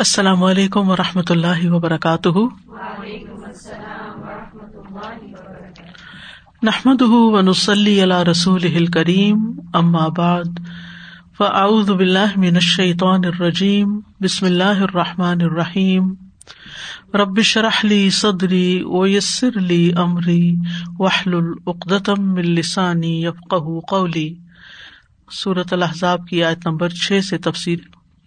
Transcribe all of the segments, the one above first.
السلام علیکم و رحمۃ اللہ وبرکاتہ۔ نحمد ونسلی علی رسول کریم ام آباد فاعوذ باللہ من الشیطان الرجیم، بسم اللہ الرحمٰن الرحیم۔ ربش رحلی صدری ویسر علی عمری وحل العقدم السانی یفق قولی۔ صورت الحضاب کی آیت نمبر چھ سے تفصیل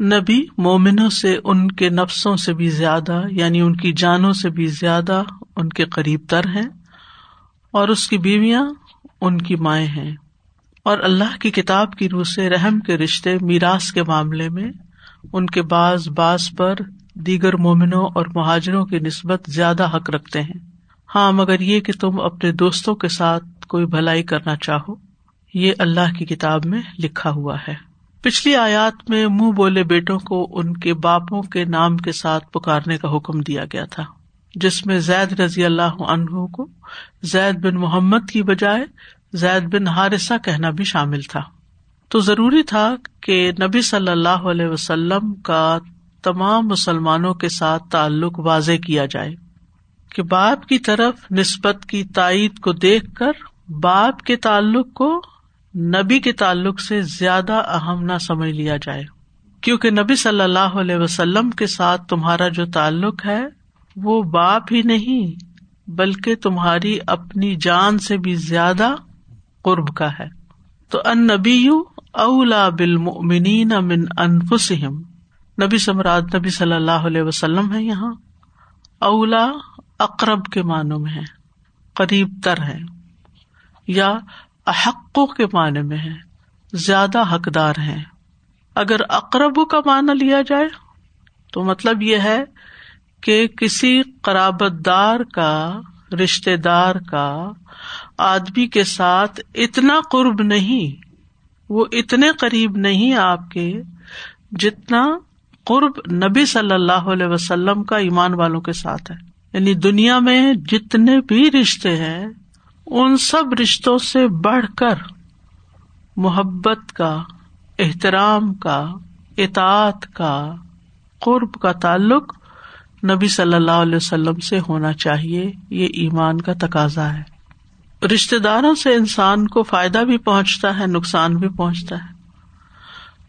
نبی مومنوں سے ان کے نفسوں سے بھی زیادہ یعنی ان کی جانوں سے بھی زیادہ ان کے قریب تر ہیں اور اس کی بیویاں ان کی مائیں ہیں۔ اور اللہ کی کتاب کی روح سے رحم کے رشتے میراث کے معاملے میں ان کے بعض بعض پر دیگر مومنوں اور مہاجروں کی نسبت زیادہ حق رکھتے ہیں۔ ہاں مگر یہ کہ تم اپنے دوستوں کے ساتھ کوئی بھلائی کرنا چاہو۔ یہ اللہ کی کتاب میں لکھا ہوا ہے۔ پچھلی آیات میں منہ بولے بیٹوں کو ان کے باپوں کے نام کے ساتھ پکارنے کا حکم دیا گیا تھا، جس میں زید رضی اللہ عنہ کو زید بن محمد کی بجائے زید بن ہارثہ کہنا بھی شامل تھا۔ تو ضروری تھا کہ نبی صلی اللہ علیہ وسلم کا تمام مسلمانوں کے ساتھ تعلق واضح کیا جائے کہ باپ کی طرف نسبت کی تائید کو دیکھ کر باپ کے تعلق کو نبی کے تعلق سے زیادہ اہم نہ سمجھ لیا جائے۔ کیونکہ نبی صلی اللہ علیہ وسلم کے ساتھ تمہارا جو تعلق ہے، وہ باپ ہی نہیں، بلکہ تمہاری اپنی جان سے بھی زیادہ قرب کا ہے۔ تو ان نبی اولا بالمؤمنین من انفسہم۔ نبی سمراد، نبی صلی اللہ علیہ وسلم ہے یہاں۔ اولا اقرب کے معنوں میں ہے قریب تر ہے یا احقوں کے معنی میں ہے زیادہ حقدار ہیں۔ اگر اقرب کا معنی لیا جائے، تو مطلب یہ ہے کہ کسی قرابت دار کا رشتے دار کا آدمی کے ساتھ اتنا قرب نہیں، وہ اتنے قریب نہیں آپ کے جتنا قرب نبی صلی اللہ علیہ وسلم کا ایمان والوں کے ساتھ ہے۔ یعنی دنیا میں جتنے بھی رشتے ہیں ان سب رشتوں سے بڑھ کر محبت کا، احترام کا، اطاعت کا، قرب کا تعلق نبی صلی اللہ علیہ وسلم سے ہونا چاہیے، یہ ایمان کا تقاضا ہے۔ رشتے داروں سے انسان کو فائدہ بھی پہنچتا ہے، نقصان بھی پہنچتا ہے۔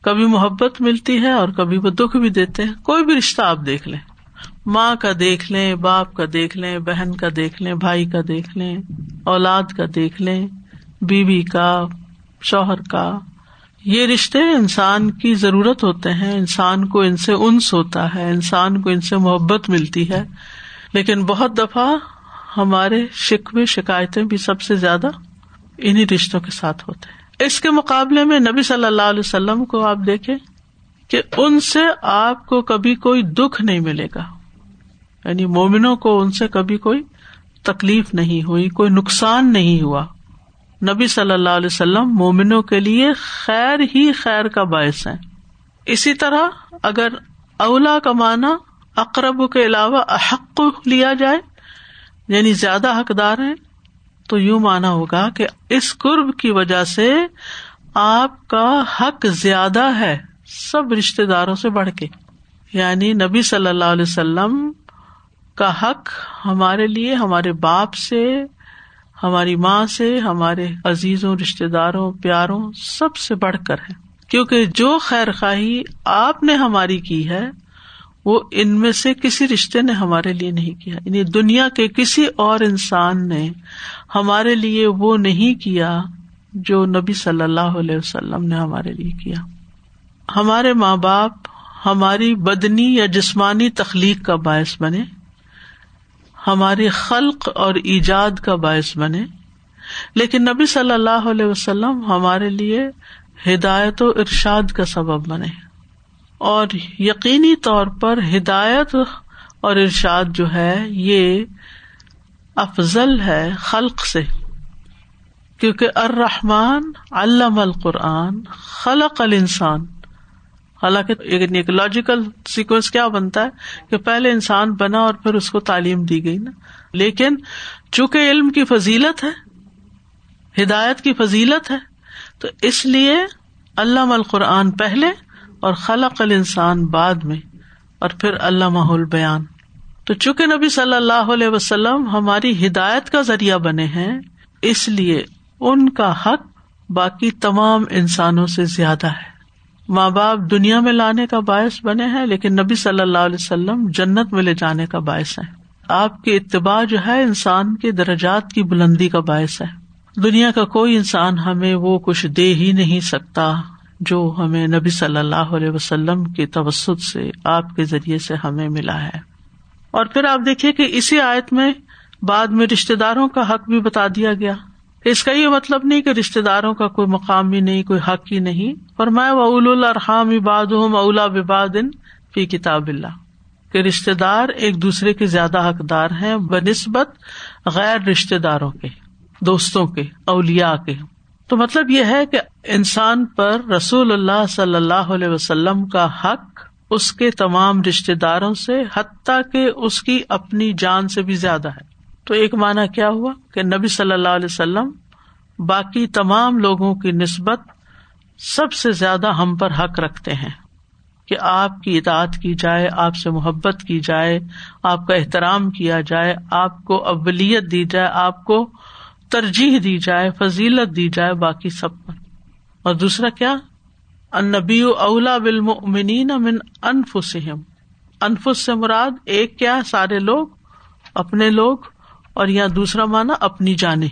کبھی محبت ملتی ہے اور کبھی وہ دکھ بھی دیتے ہیں۔ کوئی بھی رشتہ آپ دیکھ لیں۔ ماں کا دیکھ لیں، باپ کا دیکھ لیں، بہن کا دیکھ لیں، بھائی کا دیکھ لیں، اولاد کا دیکھ لیں، بیوی کا، شوہر کا۔ یہ رشتے انسان کی ضرورت ہوتے ہیں، انسان کو ان سے انس ہوتا ہے، انسان کو ان سے محبت ملتی ہے۔ لیکن بہت دفعہ ہمارے شکوے، شکایتیں بھی سب سے زیادہ انہیں رشتوں کے ساتھ ہوتے ہیں۔ اس کے مقابلے میں نبی صلی اللہ علیہ وسلم کو آپ دیکھیں کہ ان سے آپ کو کبھی کوئی دکھ نہیں ملے گا۔ یعنی مومنوں کو ان سے کبھی کوئی تکلیف نہیں ہوئی، کوئی نقصان نہیں ہوا۔ نبی صلی اللہ علیہ وسلم مومنوں کے لیے خیر ہی خیر کا باعث ہے اسی طرح اگر اولا کا معنی اقرب کے علاوہ احق لیا جائے یعنی زیادہ حقدار ہے تو یوں مانا ہوگا کہ اس قرب کی وجہ سے آپ کا حق زیادہ ہے، سب رشتے داروں سے بڑھ کے۔ یعنی نبی صلی اللہ علیہ وسلم کا حق ہمارے لیے، ہمارے باپ سے، ہماری ماں سے، ہمارے عزیزوں رشتے داروں، پیاروں، سب سے بڑھ کر ہے۔ کیونکہ جو خیر خواہی آپ نے ہماری کی ہے، وہ ان میں سے کسی رشتے نے ہمارے لیے نہیں کیا۔ یعنی دنیا کے کسی اور انسان نے ہمارے لیے وہ نہیں کیا جو نبی صلی اللہ علیہ وسلم نے ہمارے لیے کیا۔ ہمارے ماں باپ ہماری بدنی یا جسمانی تخلیق کا باعث بنے۔ ہماری خلق اور ایجاد کا باعث بنے۔ لیکن نبی صلی اللہ علیہ وسلم ہمارے لیے ہدایت و ارشاد کا سبب بنے۔ اور یقینی طور پر ہدایت اور ارشاد جو ہے، یہ افضل ہے خلق سے۔ کیونکہ اررحمان علام القرآن، خلق ال انسان حالانکہ ایک لاجیکل سیکوینس کیا بنتا ہے کہ پہلے انسان بنا اور پھر اس کو تعلیم دی گئی نا۔ لیکن چونکہ علم کی فضیلت ہے، ہدایت کی فضیلت ہے، تو اس لیے علام القرآن پہلے اور خلق ال انسان بعد میں، اور پھر علامہ بیان تو چونکہ نبی صلی اللہ علیہ وسلم ہماری ہدایت کا ذریعہ بنے ہیں، اس لیے ان کا حق باقی تمام انسانوں سے زیادہ ہے۔ ماں باپ دنیا میں لانے کا باعث بنے ہیں، لیکن نبی صلی اللہ علیہ وسلم جنت میں لے جانے کا باعث ہے آپ کی اتباع جو ہے انسان کے درجات کی بلندی کا باعث ہے۔ دنیا کا کوئی انسان ہمیں وہ کچھ دے ہی نہیں سکتا جو ہمیں نبی صلی اللہ علیہ وسلم کے توسط سے، آپ کے ذریعے سے ہمیں ملا ہے۔ اور پھر آپ دیکھیے کہ اسی آیت میں بعد میں رشتے داروں کا حق بھی بتا دیا گیا۔ اس کا یہ مطلب نہیں کہ رشتے داروں کا کوئی مقام بھی نہیں، کوئی حق ہی نہیں۔ اور میں اول الرحام اباد ہوں اولا بباد فی کتاب اللہ کہ رشتے دار ایک دوسرے کے زیادہ حقدار ہیں بہ نسبت غیر رشتے داروں کے، دوستوں کے اولیا کے۔ تو مطلب یہ ہے کہ انسان پر رسول اللہ صلی اللہ علیہ وسلم کا حق اس کے تمام رشتے داروں سے، حتیٰ کہ اس کی اپنی جان سے بھی زیادہ ہے۔ تو ایک مانا کیا ہوا کہ نبی صلی اللہ علیہ وسلم باقی تمام لوگوں کی نسبت سب سے زیادہ ہم پر حق رکھتے ہیں کہ آپ کی اطاعت کی جائے، آپ سے محبت کی جائے، آپ کا احترام کیا جائے، آپ کو اولت دی جائے، آپ کو ترجیح دی جائے، فضیلت دی جائے باقی سب پر۔ اور دوسرا کیا؟ انبی اولا بالمؤمنین من انفسم انفس سے مراد ایک کیا؟ سارے لوگ، اپنے لوگ اور یا دوسرا مانا اپنی جانے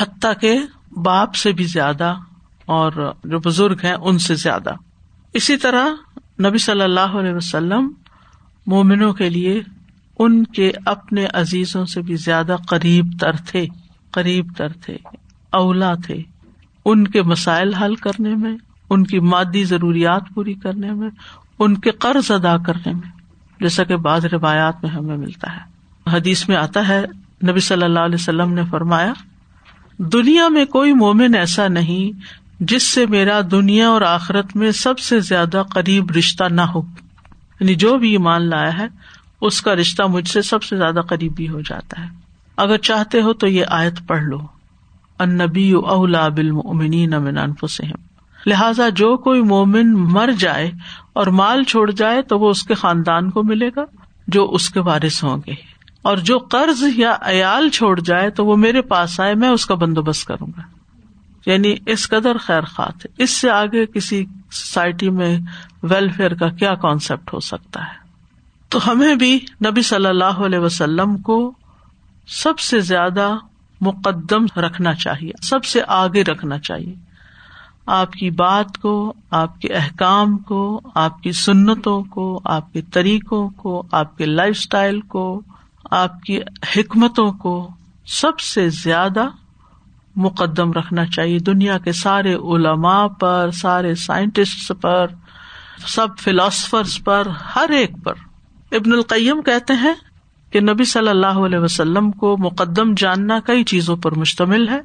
حتیٰ کہ باپ سے بھی زیادہ اور جو بزرگ ہیں ان سے زیادہ۔ اسی طرح نبی صلی اللہ علیہ وسلم مومنوں کے لیے ان کے اپنے عزیزوں سے بھی زیادہ قریب تر تھے، قریب تر تھے، اولا تھے۔ ان کے مسائل حل کرنے میں، ان کی مادی ضروریات پوری کرنے میں، ان کے قرض ادا کرنے میں، جیسا کہ بعض روایات میں ہمیں ملتا ہے۔ حدیث میں آتا ہے نبی صلی اللہ علیہ وسلم نے فرمایا، دنیا میں کوئی مومن ایسا نہیں جس سے میرا دنیا اور آخرت میں سب سے زیادہ قریب رشتہ نہ ہو۔ یعنی جو بھی ایمان لایا ہے، اس کا رشتہ مجھ سے سب سے زیادہ قریبی ہو جاتا ہے۔ اگر چاہتے ہو تو یہ آیت پڑھ لو۔ انبی اولا بالمؤمنین من انفسہم۔ لہذا جو کوئی مومن مر جائے اور مال چھوڑ جائے تو وہ اس کے خاندان کو ملے گا، جو اس کے وارث ہوں گے۔ اور جو قرض یا عیال چھوڑ جائے تو وہ میرے پاس آئے، میں اس کا بندوبست کروں گا۔ یعنی اس قدر خیر خواہ اس سے آگے کسی سوسائٹی میں ویلفیئر کا کیا کانسیپٹ ہو سکتا ہے؟ تو ہمیں بھی نبی صلی اللہ علیہ وسلم کو سب سے زیادہ مقدم رکھنا چاہیے، سب سے آگے رکھنا چاہیے۔ آپ کی بات کو، آپ کے احکام کو، آپ کی سنتوں کو، آپ کے طریقوں کو، آپ کے لائف اسٹائل کو آپ کی حکمتوں کو سب سے زیادہ مقدم رکھنا چاہیے۔ دنیا کے سارے علماء پر، سارے سائنٹسٹ پر، سب فلاسفرس پر، ہر ایک پر۔ ابن القیم کہتے ہیں کہ نبی صلی اللہ علیہ وسلم کو مقدم جاننا کئی چیزوں پر مشتمل ہے۔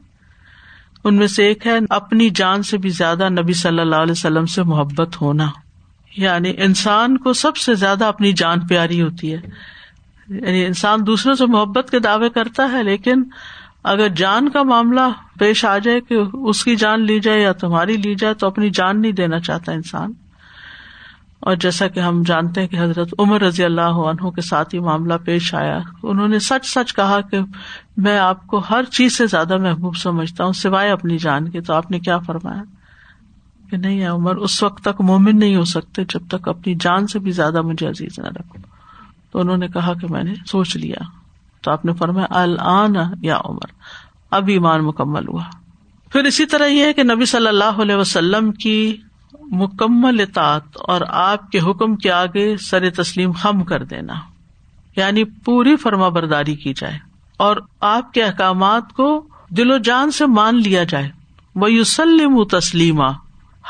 ان میں سے ایک ہے اپنی جان سے بھی زیادہ نبی صلی اللہ علیہ وسلم سے محبت ہونا۔ یعنی انسان کو سب سے زیادہ اپنی جان پیاری ہوتی ہے۔ یعنی انسان دوسروں سے محبت کے دعوے کرتا ہے، لیکن اگر جان کا معاملہ پیش آ جائے کہ اس کی جان لی جائے یا تمہاری لی جائے، تو اپنی جان نہیں دینا چاہتا انسان۔ اور جیسا کہ ہم جانتے ہیں کہ حضرت عمر رضی اللہ عنہ کے ساتھ ہی معاملہ پیش آیا، انہوں نے سچ سچ کہا کہ میں آپ کو ہر چیز سے زیادہ محبوب سمجھتا ہوں، سوائے اپنی جان کے۔ تو آپ نے کیا فرمایا؟ کہ نہیں، عمر، اس وقت تک مومن نہیں ہو سکتے جب تک اپنی جان سے بھی زیادہ مجھے عزیز نہ رکھو۔ تو انہوں نے کہا کہ میں نے سوچ لیا۔ تو آپ نے فرمایا، الان یا عمر، اب ایمان مکمل ہوا۔ پھر اسی طرح یہ ہے کہ نبی صلی اللہ علیہ وسلم کی مکمل اطاعت اور آپ کے حکم کے آگے سر تسلیم خم کر دینا یعنی پوری فرما برداری کی جائے اور آپ کے احکامات کو دل و جان سے مان لیا جائے۔ وہ یوسلم تسلیمہ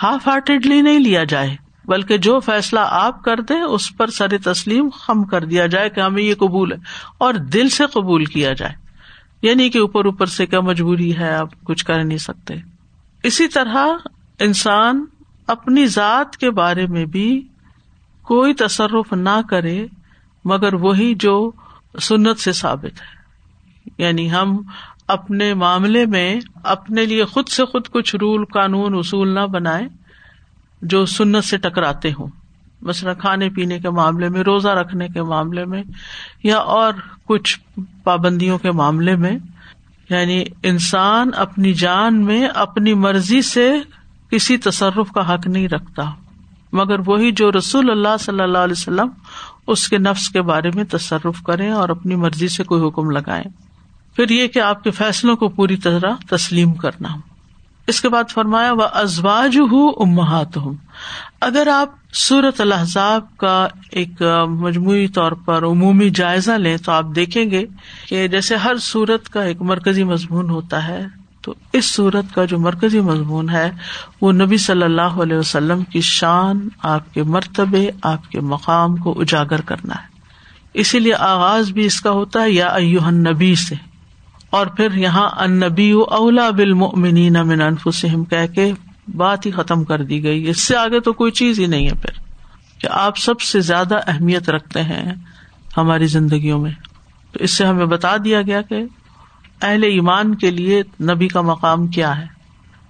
ہاف ہارٹیڈلی نہیں لیا جائے۔ بلکہ جو فیصلہ آپ کر دیں، اس پر سر تسلیم خم کر دیا جائے کہ ہمیں یہ قبول ہے اور دل سے قبول کیا جائے۔ یعنی کہ اوپر اوپر سے کیا مجبوری ہے، آپ کچھ کر نہیں سکتے۔ اسی طرح انسان اپنی ذات کے بارے میں بھی کوئی تصرف نہ کرے، مگر وہی جو سنت سے ثابت ہے۔ یعنی ہم اپنے معاملے میں اپنے لیے خود سے خود کچھ رول، قانون، اصول نہ بنائے جو سنت سے ٹکراتے ہوں۔ مثلاً کھانے پینے کے معاملے میں، روزہ رکھنے کے معاملے میں، یا اور کچھ پابندیوں کے معاملے میں۔ یعنی انسان اپنی جان میں اپنی مرضی سے کسی تصرف کا حق نہیں رکھتا۔ مگر وہی جو رسول اللہ صلی اللہ علیہ وسلم اس کے نفس کے بارے میں تصرف کریں اور اپنی مرضی سے کوئی حکم لگائیں۔ پھر یہ کہ آپ کے فیصلوں کو پوری طرح تسلیم کرنا۔ اس کے بعد فرمایا وہ ازواج ہوں امہات ہوں اگر آپ سورت الحضاب کا ایک مجموعی طور پر عمومی جائزہ لیں تو آپ دیکھیں گے کہ جیسے ہر سورت کا ایک مرکزی مضمون ہوتا ہے، تو اس سورت کا جو مرکزی مضمون ہے، وہ نبی صلی اللہ علیہ وسلم کی شان، آپ کے مرتبے، آپ کے مقام کو اجاگر کرنا ہے۔ اسی لیے آغاز بھی اس کا ہوتا ہے، یا ایوہن نبی سے۔ اور پھر یہاں ان نبی اولا بل من انفسم کہہ کے بات ہی ختم کر دی گئی۔ اس سے آگے تو کوئی چیز ہی نہیں ہے پھر کہ آپ سب سے زیادہ اہمیت رکھتے ہیں ہماری زندگیوں میں۔ تو اس سے ہمیں بتا دیا گیا کہ اہل ایمان کے لیے نبی کا مقام کیا ہے۔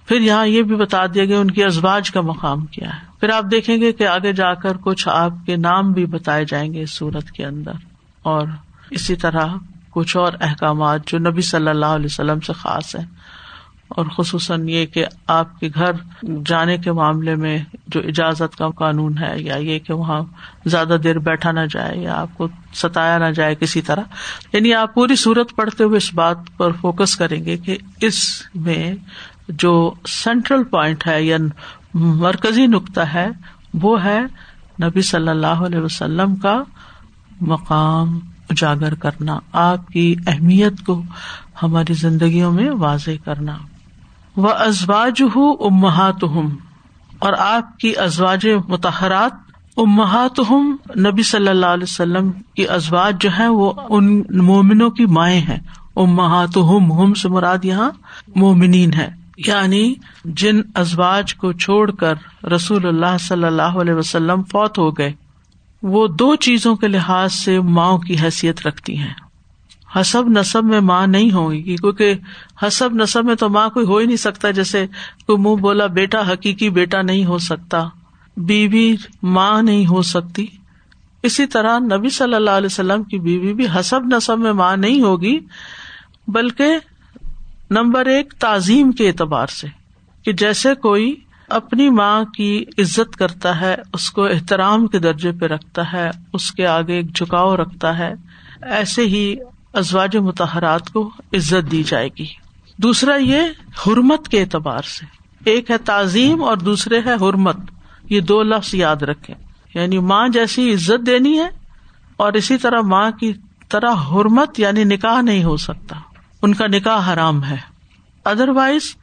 پھر یہاں یہ بھی بتا دیا گیا ان کی ازواج کا مقام کیا ہے۔ پھر آپ دیکھیں گے کہ آگے جا کر کچھ آپ کے نام بھی بتائے جائیں گے اس سورت کے اندر۔ اور اسی طرح کچھ اور احکامات جو نبی صلی اللہ علیہ وسلم سے خاص ہیں۔ اور خصوصاً یہ کہ آپ کے گھر جانے کے معاملے میں جو اجازت کا قانون ہے یا یہ کہ وہاں زیادہ دیر بیٹھا نہ جائے یا آپ کو ستایا نہ جائے کسی طرح۔ یعنی آپ پوری صورت پڑھتے ہوئے اس بات پر فوکس کریں گے کہ اس میں جو سینٹرل پوائنٹ ہے یا مرکزی نقطہ ہے وہ ہے نبی صلی اللہ علیہ وسلم کا مقام۔ اجاگر کرنا، آپ کی اہمیت کو ہماری زندگیوں میں واضح کرنا۔ وہ ازواج ہوں امہات ہم اور آپ کی ازواج متحرات امہات ہم نبی صلی اللہ علیہ وسلم کی ازواج جو ہے وہ ان مومنوں کی مائیں ہیں۔ امہات ہم ہم سے مراد یہاں مومنین ہے یعنی جن ازواج کو چھوڑ کر رسول اللہ صلی اللہ علیہ وسلم فوت ہو گئے۔ وہ دو چیزوں کے لحاظ سے ماؤں کی حیثیت رکھتی ہیں۔ حسب نصب میں ماں نہیں ہوگی، کیونکہ حسب نصب میں تو ماں کوئی ہو ہی نہیں سکتا۔ جیسے کوئی منہ بولا بیٹا، حقیقی بیٹا نہیں ہو سکتا۔ بیوی ماں نہیں ہو سکتی۔ اسی طرح نبی صلی اللہ علیہ وسلم کی بیوی بھی حسب نصب میں ماں نہیں ہوگی، بلکہ نمبر ایک تعظیم کے اعتبار سے کہ جیسے کوئی اپنی ماں کی عزت کرتا ہے، اس کو احترام کے درجے پہ رکھتا ہے، اس کے آگے ایک جھکاؤ رکھتا ہے۔ ایسے ہی ازواج متحرات کو عزت دی جائے گی۔ دوسرا یہ حرمت کے اعتبار سے۔ ایک ہے تعظیم اور دوسرے ہے حرمت۔ یہ دو لفظ یاد رکھے یعنی ماں جیسی عزت دینی ہے اور اسی طرح ماں کی طرح حرمت یعنی نکاح نہیں ہو سکتا۔ ان کا نکاح حرام ہے۔ ادر وائز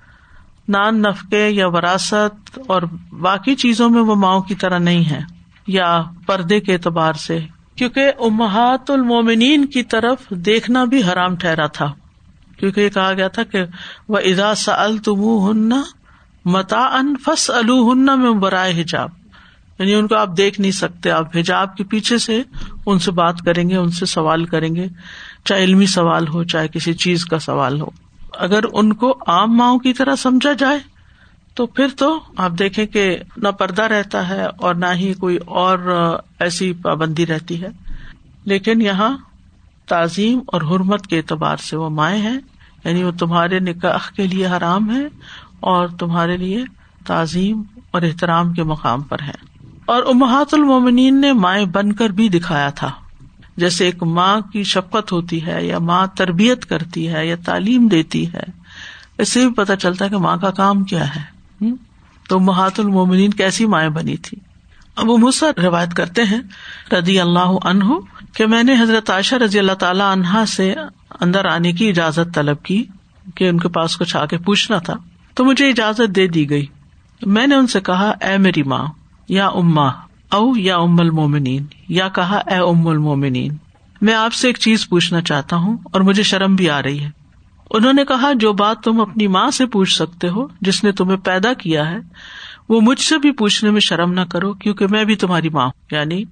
نان نفقے یا وراثت اور باقی چیزوں میں وہ ماؤں کی طرح نہیں ہے یا پردے کے اعتبار سے، کیونکہ امہات المومنین کی طرف دیکھنا بھی حرام ٹھہرا تھا۔ کیونکہ یہ کہا گیا تھا کہ وہ ادا سل تم ہن متا ان فس ہن میں برائے حجاب۔ یعنی ان کو آپ دیکھ نہیں سکتے، آپ حجاب کے پیچھے سے ان سے بات کریں گے، ان سے سوال کریں گے، چاہے علمی سوال ہو، چاہے کسی چیز کا سوال ہو۔ اگر ان کو عام ماؤں کی طرح سمجھا جائے، تو پھر تو آپ دیکھیں کہ نہ پردہ رہتا ہے اور نہ ہی کوئی اور ایسی پابندی رہتی ہے۔ لیکن یہاں تعظیم اور حرمت کے اعتبار سے وہ مائیں ہیں یعنی وہ تمہارے نکاح کے لیے حرام ہے اور تمہارے لیے تعظیم اور احترام کے مقام پر ہے اور امہات المومنین نے مائیں بن کر بھی دکھایا تھا۔ جیسے ایک ماں کی شفقت ہوتی ہے یا ماں تربیت کرتی ہے یا تعلیم دیتی ہے، اس سے بھی پتا چلتا ہے کہ ماں کا کام کیا ہے۔ تو محات المومنین کیسی مائیں بنی تھی ابو مسا روایت کرتے ہیں، رضی اللہ عنہ، کہ میں نے حضرت عائشہ رضی اللہ تعالی عنہا سے اندر آنے کی اجازت طلب کی کہ ان کے پاس کچھ آ کے پوچھنا تھا، تو مجھے اجازت دے دی گئی۔ میں نے ان سے کہا، اے میری ماں یا اما او یا ام المومنین، یا کہا، اے ام المومنین، میں آپ سے ایک چیز پوچھنا چاہتا ہوں اور مجھے شرم بھی آ رہی ہے۔ انہوں نے کہا، جو بات تم اپنی ماں سے پوچھ سکتے ہو، جس نے تمہیں پیدا کیا ہے، وہ مجھ سے بھی پوچھنے میں شرم نہ کرو، کیونکہ میں بھی تمہاری ماں ہوں۔ یعنی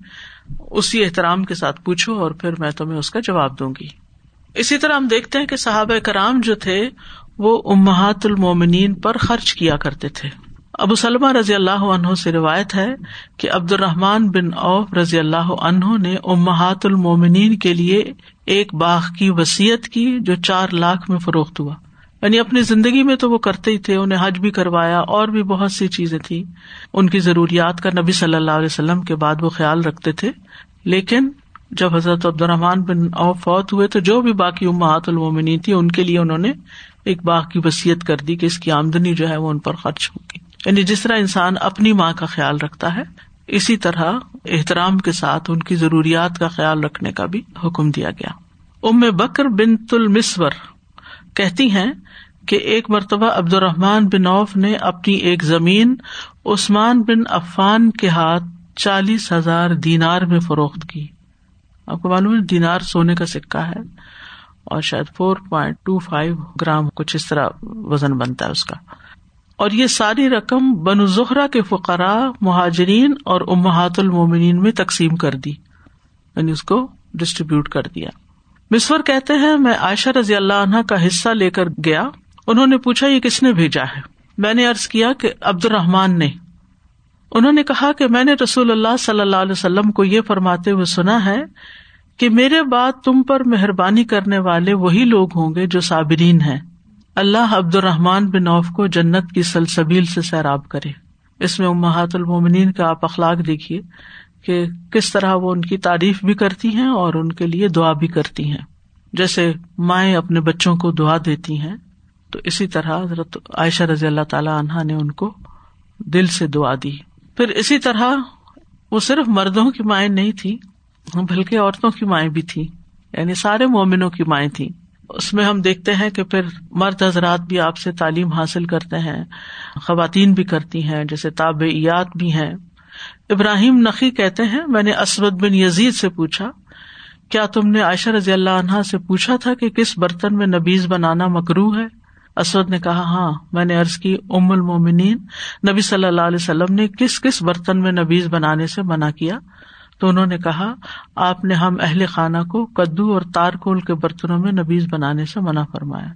اسی احترام کے ساتھ پوچھو اور پھر میں تمہیں اس کا جواب دوں گی۔ اسی طرح ہم دیکھتے ہیں کہ صحابہ کرام جو تھے، وہ امہات المومنین پر خرچ کیا کرتے تھے۔ ابو سلمہ رضی اللہ عنہ سے روایت ہے کہ عبد الرحمان بن اوف رضی اللہ عنہ نے امہات المومنین کے لیے ایک باغ کی وسیعت کی جو چار لاکھ میں فروخت ہوا۔ یعنی اپنی زندگی میں تو وہ کرتے ہی تھے، انہیں حج بھی کروایا، اور بھی بہت سی چیزیں تھی ان کی ضروریات کا نبی صلی اللہ علیہ وسلم کے بعد وہ خیال رکھتے تھے۔ لیکن جب حضرت عبد الرحمان بن او فوت ہوئے تو جو بھی باقی امہات المومنی تھی ان کے لیے انہوں نے ایک باغ کی وسیعت کر دی کہ اس کی آمدنی جو ہے وہ ان پر خرچ ہوگی۔ یعنی جس طرح انسان اپنی ماں کا خیال رکھتا ہے، اسی طرح احترام کے ساتھ ان کی ضروریات کا خیال رکھنے کا بھی حکم دیا گیا۔ ام بکر بن تل مسور کہتی ہیں کہ ایک مرتبہ عبد الرحمان بن اوف نے اپنی ایک زمین عثمان بن عفان کے ہاتھ چالیس ہزار دینار میں فروخت کی۔ آپ کو معلوم ہے دینار سونے کا سکہ ہے اور شاید four point two five gram کچھ اس طرح وزن بنتا ہے اس کا۔ اور یہ ساری رقم بن زہرا کے فقرا مہاجرین اور امہات المومنین میں تقسیم کر دی یعنی اس کو ڈسٹریبیوٹ کر دیا۔ مصور کہتے ہیں، میں عائشہ رضی اللہ عنہ کا حصہ لے کر گیا، انہوں نے پوچھا، یہ کس نے بھیجا ہے؟ میں نے ارض کیا کہ عبد الرحمان نے۔ انہوں نے کہا کہ میں نے رسول اللہ صلی اللہ علیہ وسلم کو یہ فرماتے ہوئے سنا ہے کہ میرے بعد تم پر مہربانی کرنے والے وہی لوگ ہوں گے جو صابرین ہیں۔ اللہ عبد الرحمان بن اوف کو جنت کی سلسبیل سے سیراب کرے۔ اس میں امہات المومنین کا آپ اخلاق دیکھیے کہ کس طرح وہ ان کی تعریف بھی کرتی ہیں اور ان کے لیے دعا بھی کرتی ہیں۔ جیسے مائیں اپنے بچوں کو دعا دیتی ہیں، تو اسی طرح حضرت عائشہ رضی اللہ تعالی عنہا نے ان کو دل سے دعا دی۔ پھر اسی طرح وہ صرف مردوں کی مائیں نہیں تھی بلکہ عورتوں کی مائیں بھی تھی یعنی سارے مومنوں کی مائیں تھی اس میں ہم دیکھتے ہیں کہ پھر مرد حضرات بھی آپ سے تعلیم حاصل کرتے ہیں، خواتین بھی کرتی ہیں، جیسے تابعیات بھی ہیں۔ ابراہیم نقی کہتے ہیں، میں نے اسود بن یزید سے پوچھا، کیا تم نے عائشہ رضی اللہ عنہا سے پوچھا تھا کہ کس برتن میں نبیز بنانا مکرو ہے؟ اسود نے کہا ہاں میں نے ارض کی، ام المومنین، نبی صلی اللہ علیہ وسلم نے کس کس برتن میں نبیز بنانے سے منع کیا؟ تو انہوں نے کہا، آپ نے ہم اہل خانہ کو کدو اور تار کول کے برتنوں میں نبیز بنانے سے منع فرمایا۔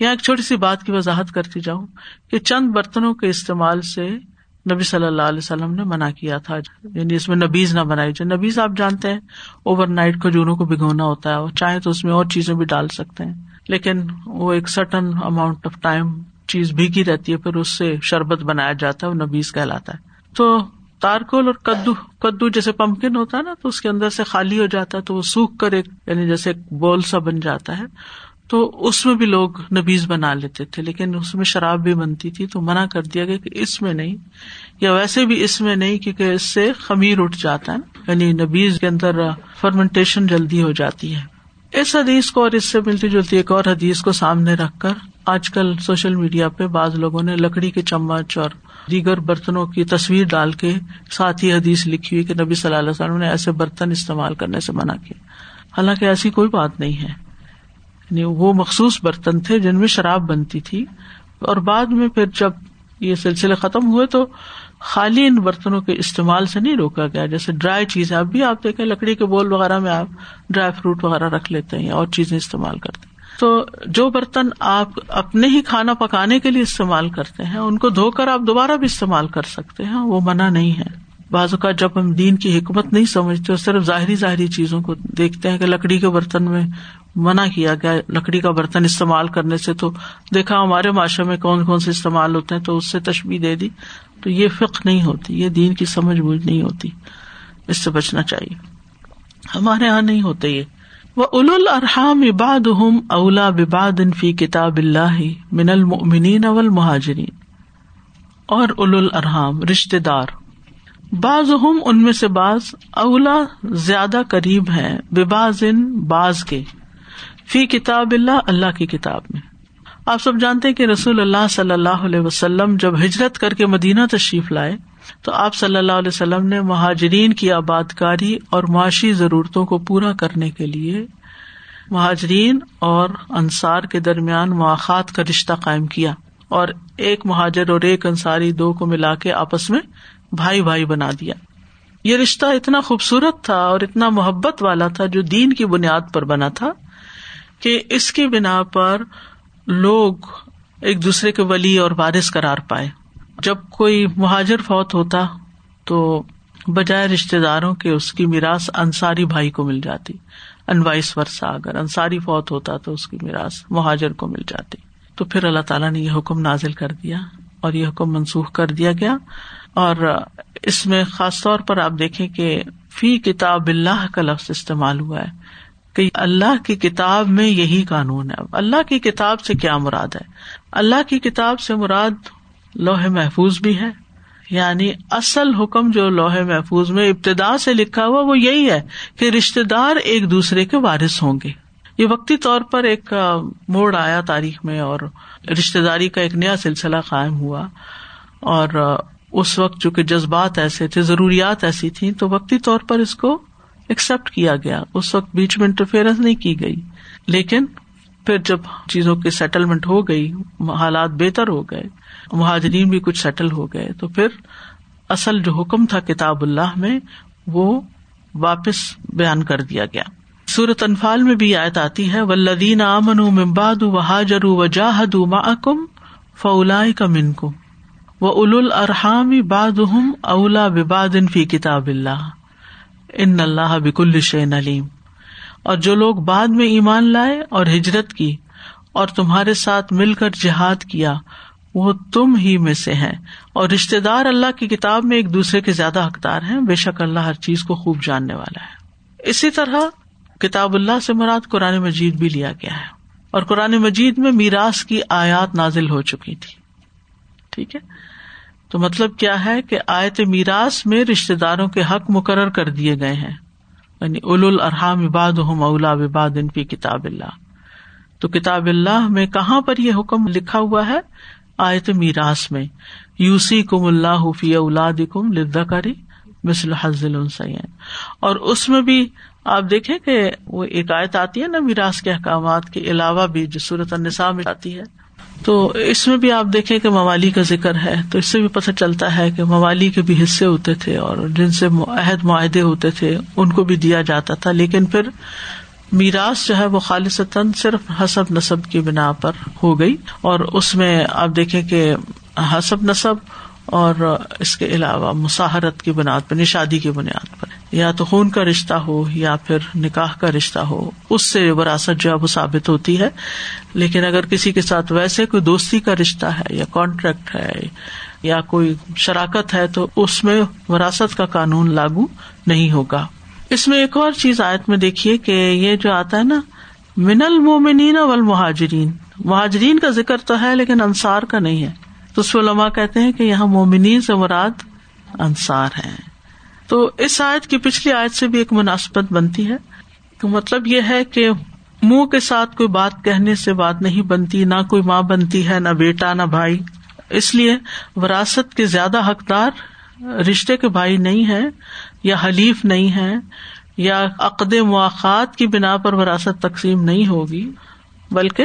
یہاں ایک چھوٹی سی بات کی وضاحت کرتی جاؤں کہ چند برتنوں کے استعمال سے نبی صلی اللہ علیہ وسلم نے منع کیا تھا۔ یعنی اس میں نبیز نہ بنائی جائے۔ نبیز آپ جانتے ہیں، اوور نائٹ کھجوروں کو بھگونا ہوتا ہے اور چاہے تو اس میں اور چیزیں بھی ڈال سکتے ہیں۔ لیکن وہ ایک سٹن اماؤنٹ آف ٹائم چیز بھیگی رہتی ہے، پھر اس سے شربت بنایا جاتا ہے وہ نبیز کہلاتا ہے۔ تو تارکول اور کدو کدو جیسے پمپکن ہوتا ہے نا، تو اس کے اندر سے خالی ہو جاتا ہے، تو وہ سوکھ کر ایک یعنی جیسے ایک بول سا بن جاتا ہے۔ تو اس میں بھی لوگ نبیز بنا لیتے تھے، لیکن اس میں شراب بھی بنتی تھی، تو منع کر دیا گیا کہ اس میں نہیں، یا ویسے بھی اس میں نہیں، کیونکہ اس سے خمیر اٹھ جاتا ہے یعنی نبیز کے اندر فرمنٹیشن جلدی ہو جاتی ہے۔ اس حدیث کو اور اس سے ملتی جلتی ایک اور حدیث کو سامنے رکھ کر آج کل سوشل میڈیا پہ بعض لوگوں نے لکڑی کے چمچ اور دیگر برتنوں کی تصویر ڈال کے ساتھ ہی حدیث لکھی ہوئی کہ نبی صلی اللہ علیہ وسلم نے ایسے برتن استعمال کرنے سے منع کیا۔ حالانکہ ایسی کوئی بات نہیں ہے۔ یعنی وہ مخصوص برتن تھے جن میں شراب بنتی تھی۔ اور بعد میں پھر جب یہ سلسلے ختم ہوئے تو خالی ان برتنوں کے استعمال سے نہیں روکا گیا۔ جیسے ڈرائی چیز اب بھی آپ دیکھیں لکڑی کے بول وغیرہ میں آپ ڈرائی فروٹ وغیرہ رکھ لیتے ہیں اور چیزیں استعمال کرتے ہیں۔ تو جو برتن آپ اپنے ہی کھانا پکانے کے لیے استعمال کرتے ہیں، ان کو دھو کر آپ دوبارہ بھی استعمال کر سکتے ہیں، وہ منع نہیں ہے۔ بعض اوقات جب ہم دین کی حکمت نہیں سمجھتے، صرف ظاہری ظاہری چیزوں کو دیکھتے ہیں کہ لکڑی کے برتن میں منع کیا گیا، لکڑی کا برتن استعمال کرنے سے تو دیکھا ہمارے معاشرے میں کون کون سے استعمال ہوتے ہیں تو اس سے تشبیح دے دی۔ تو یہ فکر نہیں ہوتی، یہ دین کی سمجھ بوجھ نہیں ہوتی۔ اس سے بچنا چاہیے۔ ہمارے یہاں نہیں ہوتے یہ۔ وہ اول الرحام اباد ہم اولا بباد فی کتاب اللہ من المؤمنین اول مہاجرین اور اول الرحام رشتے دار۔ بعض ہم ان میں سے بعض اولا زیادہ قریب ہیں بے باز ان باز کے۔ فی کتاب اللہ اللہ کی کتاب میں۔ آپ سب جانتے کہ رسول اللہ صلی اللہ علیہ وسلم جب ہجرت کر کے مدینہ تشریف لائے تو آپ صلی اللہ علیہ وسلم نے مہاجرین کی آباد کاری اور معاشی ضرورتوں کو پورا کرنے کے لیے مہاجرین اور انصار کے درمیان مواقع کا رشتہ قائم کیا اور ایک مہاجر اور ایک انصاری دو کو ملا کے آپس میں بھائی بھائی بنا دیا۔ یہ رشتہ اتنا خوبصورت تھا اور اتنا محبت والا تھا جو دین کی بنیاد پر بنا تھا کہ اس کی بنا پر لوگ ایک دوسرے کے ولی اور وارث کرار پائے۔ جب کوئی مہاجر فوت ہوتا تو بجائے رشتے داروں کے اس کی میراث انصاری بھائی کو مل جاتی انوائس ورثہ اگر انصاری فوت ہوتا تو اس کی میراث مہاجر کو مل جاتی تو پھر اللہ تعالیٰ نے یہ حکم نازل کر دیا اور یہ حکم منسوخ کر دیا گیا اور اس میں خاص طور پر آپ دیکھیں کہ فی کتاب اللہ کا لفظ استعمال ہوا ہے کہ اللہ کی کتاب میں یہی قانون ہے۔ اللہ کی کتاب سے کیا مراد ہے؟ اللہ کی کتاب سے مراد لوہے محفوظ بھی ہے۔ یعنی اصل حکم جو لوہے محفوظ میں ابتدا سے لکھا ہوا وہ یہی ہے کہ رشتے دار ایک دوسرے کے وارث ہوں گے۔ یہ وقتی طور پر ایک موڑ آیا تاریخ میں اور رشتے داری کا ایک نیا سلسلہ قائم ہوا۔ اور اس وقت جو کہ جذبات ایسے تھے، ضروریات ایسی تھی تو وقتی طور پر اس کو ایکسپٹ کیا گیا۔ اس وقت بیچ میں انٹرفیئرنس نہیں کی گئی۔ لیکن پھر جب چیزوں کی سیٹلمنٹ ہو گئی، حالات بہتر ہو گئے۔ مہاجرین بھی کچھ سیٹل ہو گئے، تو پھر اصل جو حکم تھا کتاب اللہ میں، وہ واپس بیان کر دیا گیا۔ سورت انفال میں بھی آیت آتی ہے ولدین امن ممباد و حاجر و جاہد ما کم فولا کا کم و اول الرحام باد اولا بباد فی کتاب اللہ ان اللہ بک الشین علیم اور جو لوگ بعد میں ایمان لائے اور ہجرت کی اور تمہارے ساتھ مل کر جہاد کیا وہ تم ہی میں سے ہیں۔ اور رشتے دار اللہ کی کتاب میں ایک دوسرے کے زیادہ حقدار ہیں۔ بے شک اللہ ہر چیز کو خوب جاننے والا ہے۔ اسی طرح کتاب اللہ سے مراد قرآن مجید بھی لیا گیا ہے۔ اور قرآن مجید میں میراث کی آیات نازل ہو چکی تھی۔ ٹھیک ہے؟ تو مطلب کیا ہے کہ آیت میراث میں رشتے داروں کے حق مقرر کر دیے گئے ہیں۔ یعنی اول الرحام اباد ہم اولا وباد ان کی کتاب اللہ۔ تو کتاب اللہ میں کہاں پر یہ حکم لکھا ہوا ہے؟ آیت میراث میں یوسی کم اللہ فی اولاد کم لدا کری مثل حضل اور اس میں بھی آپ دیکھیں کہ وہ ایک آیت آتی ہے نا میراث کے احکامات کے علاوہ بھی جو صورت النساء میں آتی ہے۔ تو اس میں بھی آپ دیکھیں کہ موالی کا ذکر ہے، تو اس سے بھی پتہ چلتا ہے کہ موالی کے بھی حصے ہوتے تھے اور جن سے عہد معاہدے ہوتے تھے، ان کو بھی دیا جاتا تھا۔ لیکن پھر میراث جو ہے وہ خالصتاً صرف حسب نصب کی بنا پر ہو گئی اور اس میں آپ دیکھیں کہ حسب نصب اور اس کے علاوہ مساحرت کی بنیاد پر، نشادی کی بنیاد پر۔ یا تو خون کا رشتہ ہو یا پھر نکاح کا رشتہ ہو، اس سے وراثت جو ہے وہ ثابت ہوتی ہے۔ لیکن اگر کسی کے ساتھ ویسے کوئی دوستی کا رشتہ ہے یا کانٹریکٹ ہے یا کوئی شراکت ہے تو اس میں وراثت کا قانون لاگو نہیں ہوگا۔ اس میں ایک اور چیز آیت میں دیکھیے کہ یہ جو آتا ہے نا من المومنین والمہاجرین۔ مہاجرین کا ذکر تو ہے لیکن انصار کا نہیں ہے۔ تو اس علماء کہتے ہیں کہ یہاں مومنین سے مراد انصار ہے تو اس آیت کی پچھلی آیت سے بھی ایک مناسبت بنتی ہے۔ تو مطلب یہ ہے کہ منہ کے ساتھ کوئی بات کہنے سے بات نہیں بنتی، نہ کوئی ماں بنتی ہے، نہ بیٹا، نہ بھائی۔ اس لیے وراثت کے زیادہ حقدار رشتے کے بھائی نہیں ہے یا حلیف نہیں ہے یا عقد مواقع کی بنا پر وراثت تقسیم نہیں ہوگی، بلکہ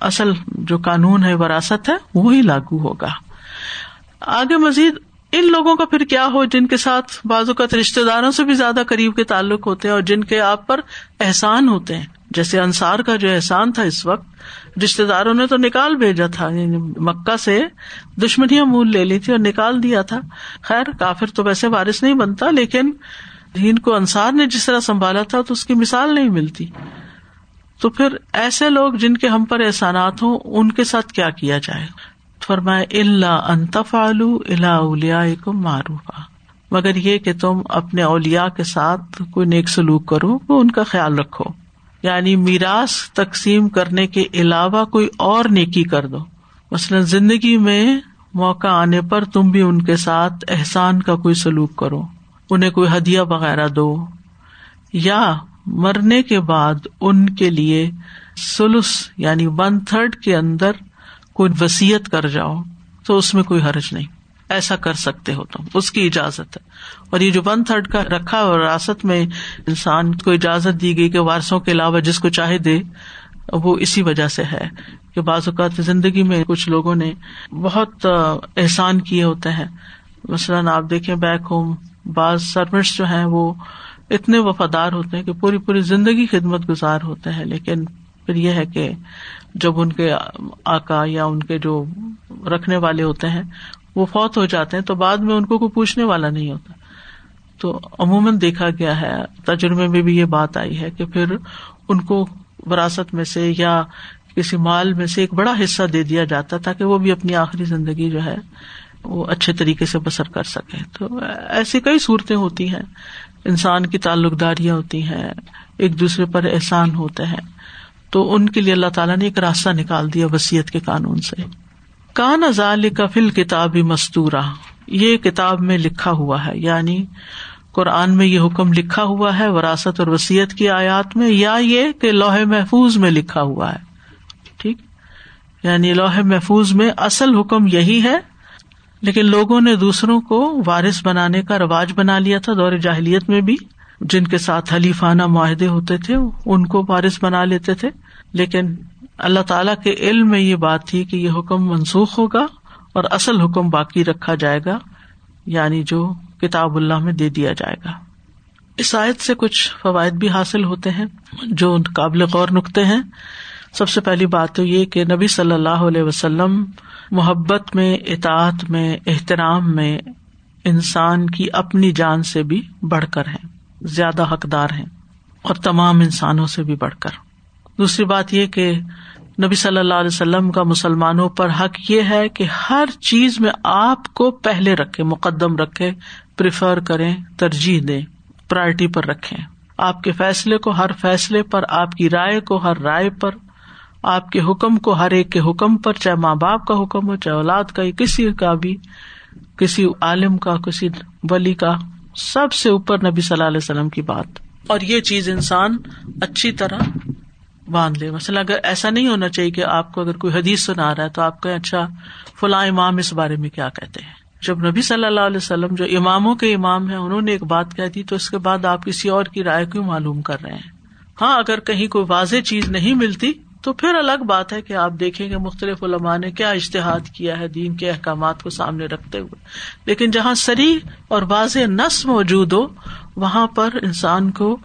اصل جو قانون ہے وراثت ہے، وہی لاگو ہوگا۔ آگے مزید، ان لوگوں کا پھر کیا ہو جن کے ساتھ بعض اوقات رشتے داروں سے بھی زیادہ قریب کے تعلق ہوتے ہیں اور جن کے آپ پر احسان ہوتے ہیں؟ جیسے انصار کا جو احسان تھا اس وقت رشتے داروں نے تو نکال بھیجا تھا یعنی مکہ سے دشمنیاں مول لے لی تھی اور نکال دیا تھا۔ خیر، کافر تو ویسے بارش نہیں بنتا، لیکن ان کو انصار نے جس طرح سنبھالا تھا تو اس کی مثال نہیں ملتی۔ تو پھر ایسے لوگ جن کے ہم پر احسانات ہوں، ان کے ساتھ کیا کیا جائے؟ فرمائے اللہ انتف آلو اللہ اولیا کو معروف مگر یہ کہ تم اپنے اولیا کے ساتھ کوئی نیک سلوک کرو، وہ ان کا خیال رکھو۔ یعنی میراث تقسیم کرنے کے علاوہ کوئی اور نیکی کر دو۔ مثلاً زندگی میں موقع آنے پر تم بھی ان کے ساتھ احسان کا کوئی سلوک کرو۔ انہیں کوئی ہدیہ وغیرہ دو۔ یا مرنے کے بعد ان کے لیے سلس یعنی ون تھرڈ کے اندر کوئی وسیعت کر جاؤ۔ تو اس میں کوئی حرج نہیں۔ ایسا کر سکتے ہو تم، اس کی اجازت ہے۔ اور یہ جو ون تھرڈ کا رکھا وراثت میں انسان کو اجازت دی گئی کہ وارسوں کے علاوہ جس کو چاہے دے، وہ اسی وجہ سے ہے کہ بعض اوقات زندگی میں کچھ لوگوں نے بہت احسان کیے ہوتے ہیں۔ مثلاً آپ دیکھیں بیک ہوم، بعض سروینٹس جو ہیں وہ اتنے وفادار ہوتے ہیں کہ پوری پوری زندگی خدمت گزار ہوتے ہیں۔ لیکن پھر یہ ہے کہ جب ان کے آکا یا ان کے جو رکھنے والے ہوتے ہیں وہ فوت ہو جاتے ہیں تو بعد میں ان کو کوئی پوچھنے والا نہیں ہوتا۔ تو عموماً دیکھا گیا ہے، تجربے میں بھی یہ بات آئی ہے کہ پھر ان کو وراثت میں سے یا کسی مال میں سے ایک بڑا حصہ دے دیا جاتا تاکہ وہ بھی اپنی آخری زندگی جو ہے وہ اچھے طریقے سے بسر کر سکے تو ایسی کئی صورتیں ہوتی ہیں۔ انسان کی تعلق داریاں ہوتی ہیں، ایک دوسرے پر احسان ہوتے ہیں۔ تو ان کے لیے اللہ تعالیٰ نے ایک راستہ نکال دیا وسیعت کے قانون سے۔ کان ازال کا فل کتاب مستورہ یہ کتاب میں لکھا ہوا ہے یعنی قرآن میں یہ حکم لکھا ہوا ہے، وراثت اور وسیعت کی آیات میں، یا یہ کہ لوہے محفوظ میں لکھا ہوا ہے، ٹھیک؟ یعنی لوہے محفوظ میں اصل حکم یہی ہے، لیکن لوگوں نے دوسروں کو وارث بنانے کا رواج بنا لیا تھا، دور جاہلیت میں بھی، جن کے ساتھ حلیفانہ معاہدے ہوتے تھے، ان کو وارث بنا لیتے تھے، لیکن اللہ تعالی کے علم میں یہ بات تھی کہ یہ حکم منسوخ ہوگا اور اصل حکم باقی رکھا جائے گا یعنی جو کتاب اللہ میں دے دیا جائے گا۔ اس آیت سے کچھ فوائد بھی حاصل ہوتے ہیں جو قابل غور نقطے ہیں۔ سب سے پہلی بات تو یہ کہ نبی صلی اللہ علیہ وسلم محبت میں، اطاعت میں، احترام میں انسان کی اپنی جان سے بھی بڑھ کر ہے زیادہ حقدار ہیں اور تمام انسانوں سے بھی بڑھ کر۔ دوسری بات یہ کہ نبی صلی اللہ علیہ وسلم کا مسلمانوں پر حق یہ ہے کہ ہر چیز میں آپ کو پہلے رکھے مقدم رکھے پریفر کریں، ترجیح دیں پرائرٹی پر رکھیں۔ آپ کے فیصلے کو ہر فیصلے پر، آپ کی رائے کو ہر رائے پر، آپ کے حکم کو ہر ایک کے حکم پر، چاہے ماں باپ کا حکم ہو، چاہے اولاد کا کسی کا بھی، کسی عالم کا، کسی ولی کا، سب سے اوپر نبی صلی اللہ علیہ وسلم کی بات۔ اور یہ چیز انسان اچھی طرح باندھ لے۔ مثلا اگر ایسا نہیں ہونا چاہیے کہ آپ کو اگر کوئی حدیث سنا رہا ہے تو آپ کا اچھا فلاں امام اس بارے میں کیا کہتے ہیں؟ جب نبی صلی اللہ علیہ وسلم جو اماموں کے امام ہیں، انہوں نے ایک بات کہہ دی تو اس کے بعد آپ کسی اور کی رائے کیوں معلوم کر رہے ہیں؟ ہاں اگر کہیں کوئی واضح چیز نہیں ملتی تو پھر الگ بات ہے کہ آپ دیکھیں گے مختلف علماء نے کیا اشتہاد کیا ہے دین کے احکامات کو سامنے رکھتے ہوئے۔ لیکن جہاں سری اور واضح نس موجود ہو، وہاں پر انسان کو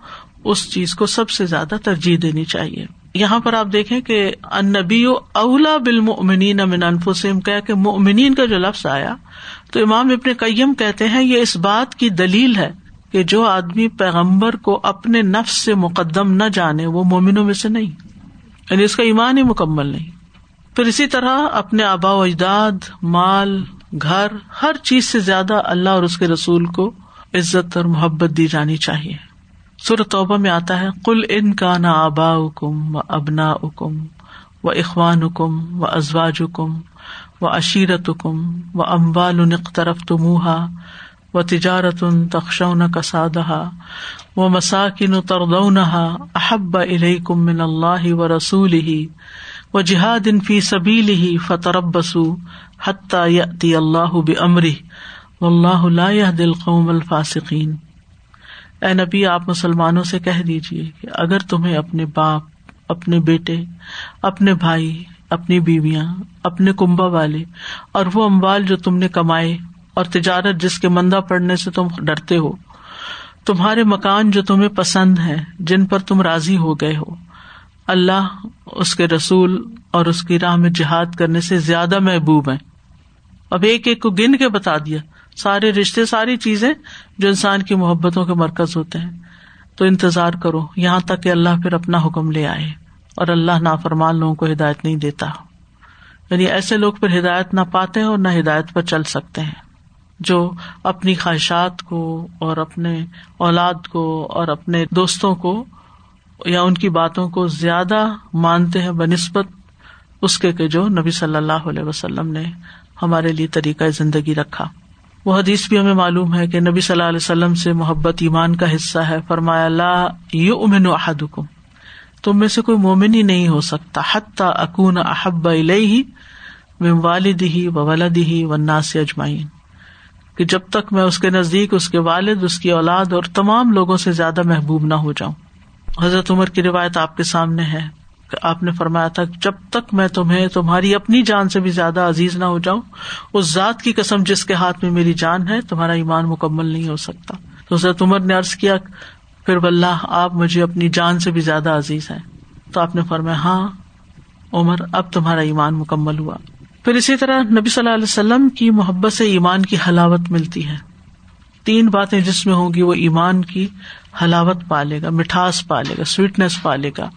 اس چیز کو سب سے زیادہ ترجیح دینی چاہیے۔ یہاں پر آپ دیکھیں کہ انبی اولا بالمؤمنین من انفسم کہ مومنین کا جو لفظ آیا، تو امام ابن قیم کہتے ہیں یہ اس بات کی دلیل ہے کہ جو آدمی پیغمبر کو اپنے نفس سے مقدم نہ جانے، وہ مومنوں میں سے نہیں یعنی اس کا ایمان ہی مکمل نہیں۔ پھر اسی طرح اپنے آبا و اجداد، مال، گھر، ہر چیز سے زیادہ اللہ اور اس کے رسول کو عزت اور محبت دی جانی چاہیے۔ سر توبہ میں آتا ہے کل ان کا نا آبا کم و ابنا اکم و اخوان حکم و ازواج حکم و عشیرت حکم و امبال طرف تمہا و تجارت ان تخشون کسادہ و مساکن تردونہا احب الیکم من اللہ و رسول ہی و جہاد ان فی سبیل ہی فتربسو حتی یأتی اللہ بامرہ واللہ لا يهدي القوم الفاسقین۔ اے نبی، آپ مسلمانوں سے کہہ دیجیے کہ اگر تمہیں اپنے باپ، اپنے بیٹے، اپنے بھائی، اپنی بیویاں، اپنے کنبا والے اور وہ اموال جو تم نے کمائے اور تجارت جس کے مندہ پڑنے سے تم ڈرتے ہو، تمہارے مکان جو تمہیں پسند ہے جن پر تم راضی ہو گئے ہو، اللہ اس کے رسول اور اس کی راہ میں جہاد کرنے سے زیادہ محبوب ہے اب ایک ایک کو گن کے بتا دیا۔ سارے رشتے، ساری چیزیں جو انسان کی محبتوں کے مرکز ہوتے ہیں۔ تو انتظار کرو، یہاں تک کہ اللہ پھر اپنا حکم لے آئے اور اللہ نافرمان لوگوں کو ہدایت نہیں دیتا۔ یعنی ایسے لوگ پھر ہدایت نہ پاتے ہیں اور نہ ہدایت پر چل سکتے ہیں۔ جو اپنی خواہشات کو اور اپنے اولاد کو اور اپنے دوستوں کو یا ان کی باتوں کو زیادہ مانتے ہیں بہ نسبت اس کے کہ جو نبی صلی اللہ علیہ وسلم نے ہمارے لیے طریقہ زندگی رکھا۔ وہ حدیث بھی ہمیں معلوم ہے کہ نبی صلی اللہ علیہ وسلم سے محبت ایمان کا حصہ ہے۔ فرمایا اللہ یو امن احدکم، تم میں سے کوئی مومن ہی نہیں ہو سکتا۔ حتیٰ اکون احب ہی والد ہی و ولد ہی و ناس اجمائین کہ جب تک میں اس کے نزدیک، اس کے والد، اس کی اولاد اور تمام لوگوں سے زیادہ محبوب نہ ہو جاؤں۔ حضرت عمر کی روایت آپ کے سامنے ہے۔ آپ نے فرمایا تھا جب تک میں تمہیں تمہاری اپنی جان سے بھی زیادہ عزیز نہ ہو جاؤں، اس ذات کی قسم جس کے ہاتھ میں میری جان ہے، تمہارا ایمان مکمل نہیں ہو سکتا۔ تو حضرت عمر نے ارض کیا، پھر ولہ آپ مجھے اپنی جان سے بھی زیادہ عزیز ہیں۔ تو آپ نے فرمایا ہاں عمر، اب تمہارا ایمان مکمل ہوا۔ پھر اسی طرح نبی صلی اللہ علیہ وسلم کی محبت سے ایمان کی حلاوت ملتی ہے۔ تین باتیں جس میں ہوں گی، وہ ایمان کی حلاوت پالے گا، مٹھاس پالے گا سویٹنیس پالے گا۔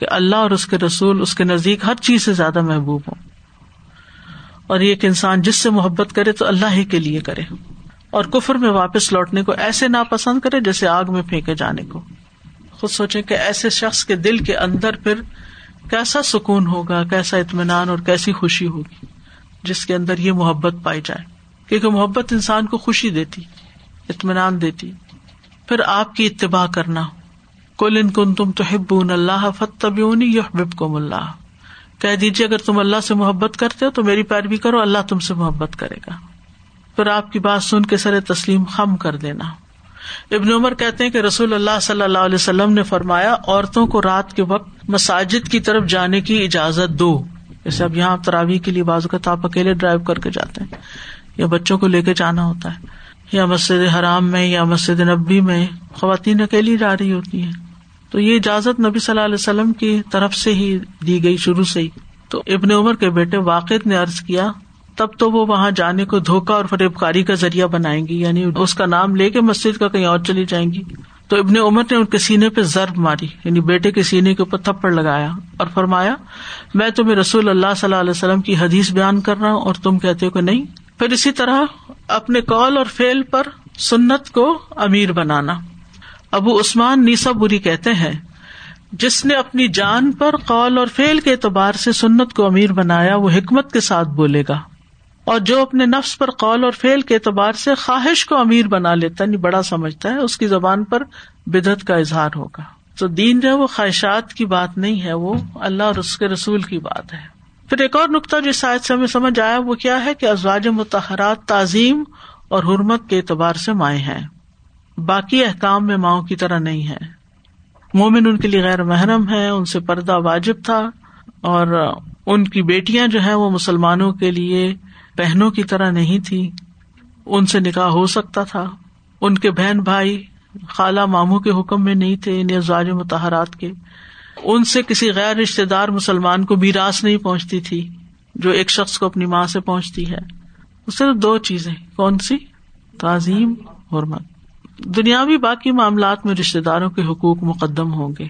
کہ اللہ اور اس کے رسول، اس کے نزدیک ہر چیز سے زیادہ محبوب ہو اور یہ کہ انسان جس سے محبت کرے تو اللہ ہی کے لیے کرے۔ اور کفر میں واپس لوٹنے کو ایسے ناپسند کرے جیسے آگ میں پھینکے جانے کو۔ خود سوچے کہ ایسے شخص کے دل کے اندر پھر کیسا سکون ہوگا، کیسا اطمینان اور کیسی خوشی ہوگی، جس کے اندر یہ محبت پائی جائے۔ کیونکہ محبت انسان کو خوشی دیتی، اطمینان دیتی، پھر آپ کی اتباع کرنا ہو۔ کل ان کن تم تو ہب اللہ فتبیونی یحبب کو اللہ۔ کہہ دیجیے اگر تم اللہ سے محبت کرتے ہو تو میری پیروی کرو، اللہ تم سے محبت کرے گا۔ پھر آپ کی بات سن کے سر تسلیم خم کر دینا۔ ابن عمر کہتے ہیں کہ رسول اللہ صلی اللہ علیہ وسلم نے فرمایا، عورتوں کو رات کے وقت مساجد کی طرف جانے کی اجازت دو۔ جیسے اب یہاں تراوی کے لیے بازو کا آپ اکیلے ڈرائیو کر کے جاتے ہیں۔ یا بچوں کو لے کے جانا ہوتا ہے۔ یا مسجد حرام میں، یا مسجد نبی میں خواتین اکیلی جا رہی ہوتی ہیں۔ تو یہ اجازت نبی صلی اللہ علیہ وسلم کی طرف سے ہی دی گئی شروع سے ہی۔ تو ابن عمر کے بیٹے واقع نے ارض کیا، تب تو وہ وہاں جانے کو دھوکا اور فریب کاری کا ذریعہ بنائیں گی یعنی اس کا نام لے کے مسجد کا کہیں اور چلی جائیں گی۔ تو ابن عمر نے ان کے سینے پہ ضرب ماری یعنی بیٹے کے سینے کے اوپر تھپڑ لگایا اور فرمایا، میں تمہیں رسول اللہ صلی اللہ علیہ وسلم کی حدیث بیان کر رہا ہوں اور تم کہتے ہو کہ نہیں۔ پھر اسی طرح اپنے کال اور فیل پر سنت کو امیر بنانا۔ ابو عثمان نیسا بری کہتے ہیں، جس نے اپنی جان پر قول اور فیل کے اعتبار سے سنت کو امیر بنایا، وہ حکمت کے ساتھ بولے گا۔ اور جو اپنے نفس پر قول اور فیل کے اعتبار سے خواہش کو امیر بنا لیتا ہے یعنی بڑا سمجھتا ہے، اس کی زبان پر بدعت کا اظہار ہوگا۔ تو دین جو ہے، وہ خواہشات کی بات نہیں ہے، وہ اللہ اور اس کے رسول کی بات ہے۔ پھر ایک اور نقطہ جو شاید سے ہمیں سمجھ آیا، وہ کیا ہے کہ ازواج متحرات تعظیم اور حرمت کے اعتبار سے مائیں ہیں۔ باقی احکام میں ماؤں کی طرح نہیں ہے۔ مومن ان کے لیے غیر محرم ہے، ان سے پردہ واجب تھا اور ان کی بیٹیاں جو ہے وہ مسلمانوں کے لیے بہنوں کی طرح نہیں تھی۔ ان سے نکاح ہو سکتا تھا۔ ان کے بہن بھائی خالہ ماموں کے حکم میں نہیں تھے انہیں ازواج متحرات کے۔ ان سے کسی غیر رشتے دار مسلمان کو میراث نہیں پہنچتی تھی، جو ایک شخص کو اپنی ماں سے پہنچتی ہے۔ صرف دو چیزیں، کون سی؟ تعظیم، حرمت۔ دنیاوی باقی معاملات میں رشتے داروں کے حقوق مقدم ہوں گے۔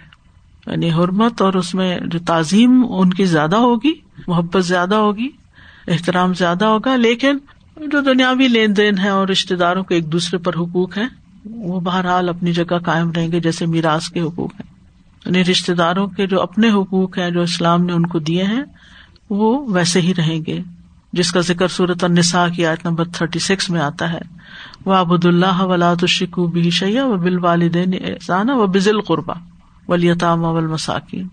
یعنی حرمت اور اس میں جو تعظیم ان کی زیادہ ہوگی، محبت زیادہ ہوگی، احترام زیادہ ہوگا، لیکن جو دنیاوی لین دین ہے اور رشتے داروں کے ایک دوسرے پر حقوق ہے وہ بہرحال اپنی جگہ قائم رہیں گے جیسے میراث کے حقوق ہیں۔ یعنی رشتے داروں کے جو اپنے حقوق ہیں، جو اسلام نے ان کو دیے ہیں، وہ ویسے ہی رہیں گے۔ جس کا ذکر صورت النساء کی آیت نمبر تھرٹی سکس میں آتا ہے۔ وہ ابود اللہ ولاد الشکو بھی شیا و بال والدین و بزل قربا ولیطام اول مساکین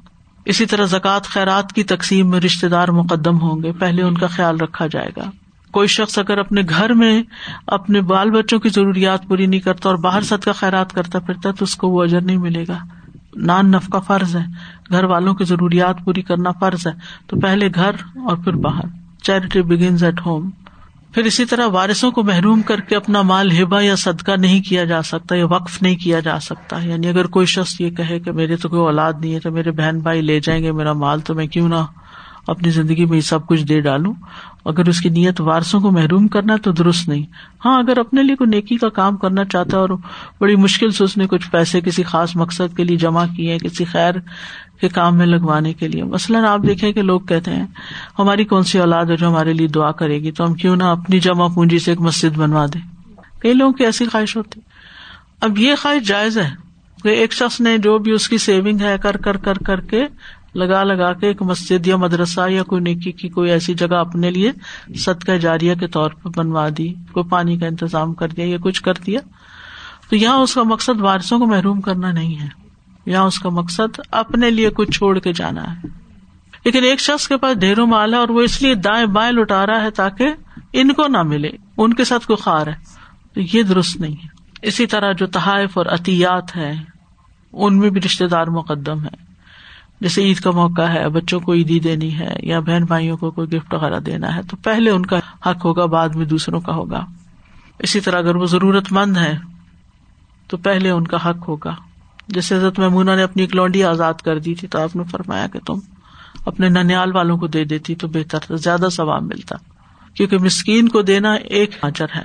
اسی طرح زکوٰۃ خیرات کی تقسیم میں رشتے دار مقدم ہوں گے۔ پہلے ان کا خیال رکھا جائے گا۔ کوئی شخص اگر اپنے گھر میں اپنے بال بچوں کی ضروریات پوری نہیں کرتا اور باہر سد کا خیرات کرتا پھرتا تو اس کو وہ اجر نہیں ملے گا۔ نان نف کا فرض ہے۔ گھر والوں کی ضروریات پوری کرنا فرض ہے۔ تو پہلے گھر اور پھر باہر۔ چیریٹی بگنز ایٹ ہوم پھر اسی طرح وارثوں کو محروم کر کے اپنا مال ہبا یا صدقہ نہیں کیا جا سکتا یا وقف نہیں کیا جا سکتا۔ یعنی اگر کوئی شخص یہ کہے کہ میرے تو کوئی اولاد نہیں ہے تو میرے بہن بھائی لے جائیں گے، میرا مال تو میں کیوں نہ اپنی زندگی میں یہ سب کچھ دے ڈالوں۔ اگر اس کی نیت وارسوں کو محروم کرنا تو درست نہیں۔ ہاں اگر اپنے لیے کوئی نیکی کا کام کرنا چاہتا ہے اور بڑی مشکل سے اس نے کچھ پیسے کسی خاص مقصد کے لیے جمع کیے کسی خیر کے کام میں لگوانے کے لیے۔ مثلاً آپ دیکھیں کہ لوگ کہتے ہیں، ہماری کون سی اولاد ہے جو ہمارے لیے دعا کرے گی؟ تو ہم کیوں نہ اپنی جمع پونجی سے ایک مسجد بنوا دیں۔ کئی لوگوں کی ایسی خواہش ہوتی۔ اب یہ خواہش جائز ہے کہ ایک شخص نے جو بھی اس کی سیونگ ہے، کر کر کر کر کے لگا لگا کے ایک مسجد یا مدرسہ یا کوئی نیکی کی کوئی ایسی جگہ اپنے لیے صدقہ جاریہ کے طور پہ بنوا دی، کوئی پانی کا انتظام کر دیا یا کچھ کر دیا۔ تو یہاں اس کا مقصد وارثوں کو محروم کرنا نہیں ہے۔ یہاں اس کا مقصد اپنے لیے کچھ چھوڑ کے جانا ہے۔ لیکن ایک شخص کے پاس ڈھیروں مال ہے اور وہ اس لیے دائیں بائیں لٹا رہا ہے تاکہ ان کو نہ ملے، ان کے ساتھ کوئی خار ہے۔ تو یہ درست نہیں ہے۔ اسی طرح جو تحائف اور عطیات ہے ان میں بھی رشتے دار مقدم ہے جیسے عید کا موقع ہے، بچوں کو عیدی دینی ہے یا بہن بھائیوں کو کوئی گفٹ وغیرہ دینا ہے، تو پہلے ان کا حق ہوگا، بعد میں دوسروں کا ہوگا۔ اسی طرح اگر وہ ضرورت مند ہے تو پہلے ان کا حق ہوگا۔ جیسے حضرت ممونا نے اپنی لونڈی آزاد کر دی تھی، تو آپ نے فرمایا کہ تم اپنے ننیال والوں کو دے دیتی تو بہتر، زیادہ ثواب ملتا۔ کیونکہ مسکین کو دینا ایک اجر ہے